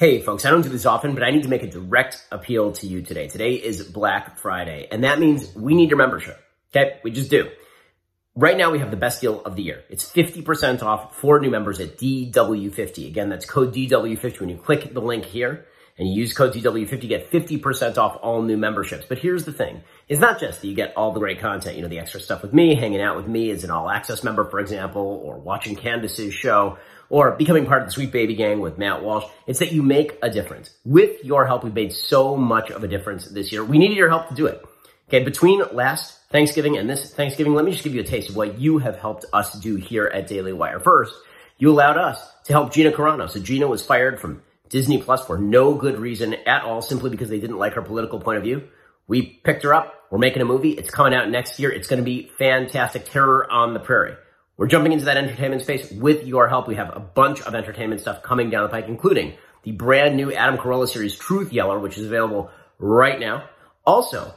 Hey folks, I don't do this often, but I need to make a direct appeal to you today. Today is Black Friday, and that means we need your membership. Okay? We just do. Right now we have the best deal of the year. It's 50% off for new members at DW50. Again, that's code DW50 when you click the link here and you use code DW50, get 50% off all new memberships. But here's the thing. It's not just that you get all the great content, you know, the extra stuff with me, hanging out with me as an all access member, for example, or watching Candace's show, or becoming part of the Sweet Baby Gang with Matt Walsh. It's that you make a difference. With your help, we've made so much of a difference this year. We needed your help to do it. Okay, between last Thanksgiving and this Thanksgiving, let me just give you a taste of what you have helped us do here at Daily Wire. First, you allowed us to help Gina Carano. So Gina was fired from Disney Plus for no good reason at all, simply because they didn't like her political point of view. We picked her up. We're making a movie. It's coming out next year. It's going to be fantastic. Terror on the Prairie. We're jumping into that entertainment space with your help. We have a bunch of entertainment stuff coming down the pike, including the brand new Adam Carolla series Truth Yeller, which is available right now. Also,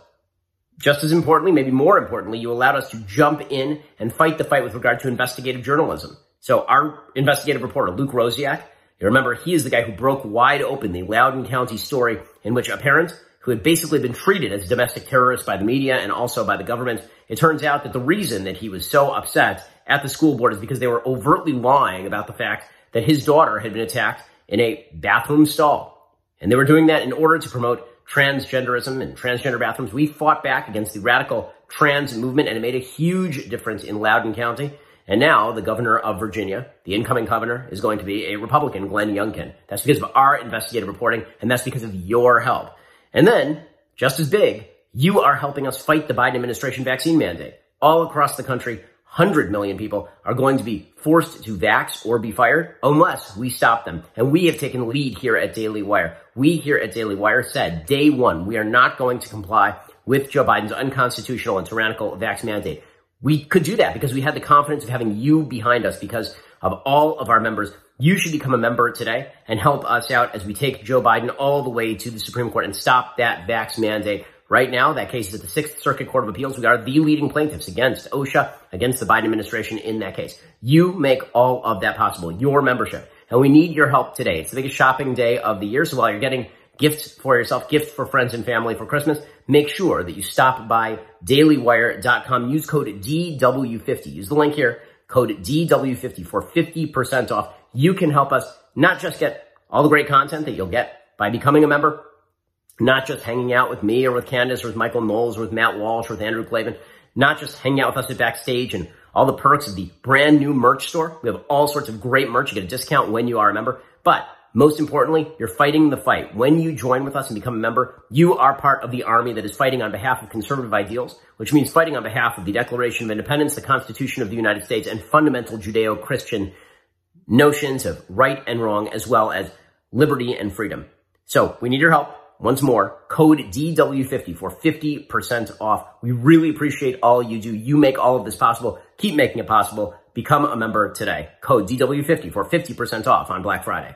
just as importantly, maybe more importantly, you allowed us to jump in and fight the fight with regard to investigative journalism. So our investigative reporter, Luke Rosiak, you remember he is the guy who broke wide open the Loudoun County story in which a parent who had basically been treated as a domestic terrorist by the media and also by the government, it turns out that the reason that he was so upset at the school board is because they were overtly lying about the fact that his daughter had been attacked in a bathroom stall. And they were doing that in order to promote transgenderism and transgender bathrooms. We fought back against the radical trans movement and it made a huge difference in Loudoun County. And now the governor of Virginia, the incoming governor, is going to be a Republican, Glenn Youngkin. That's because of our investigative reporting, and that's because of your help. And then, just as big, you are helping us fight the Biden administration vaccine mandate. All across the country, 100 million people are going to be forced to vax or be fired unless we stop them. And we have taken the lead here at Daily Wire. We here at Daily Wire said day one, we are not going to comply with Joe Biden's unconstitutional and tyrannical vax mandate. We could do that because we had the confidence of having you behind us because of all of our members. You should become a member today and help us out as we take Joe Biden all the way to the Supreme Court and stop that vax mandate. Right now, that case is at the Sixth Circuit Court of Appeals. We are the leading plaintiffs against OSHA, against the Biden administration in that case. You make all of that possible, your membership. And we need your help today. It's the biggest shopping day of the year. So while you're getting gifts for yourself, gifts for friends and family for Christmas, make sure that you stop by dailywire.com. Use code DW50. Use the link here, code DW50 for 50% off. You can help us not just get all the great content that you'll get by becoming a member, not just hanging out with me or with Candace or with Michael Knowles or with Matt Walsh or with Andrew Klavan, not just hanging out with us at backstage and all the perks of the brand new merch store. We have all sorts of great merch. You get a discount when you are a member, but most importantly, you're fighting the fight. When you join with us and become a member, you are part of the army that is fighting on behalf of conservative ideals, which means fighting on behalf of the Declaration of Independence, the Constitution of the United States, and fundamental Judeo-Christian notions of right and wrong, as well as liberty and freedom. So we need your help. Once more, code DW50 for 50% off. We really appreciate all you do. You make all of this possible. Keep making it possible. Become a member today. Code DW50 for 50% off on Black Friday.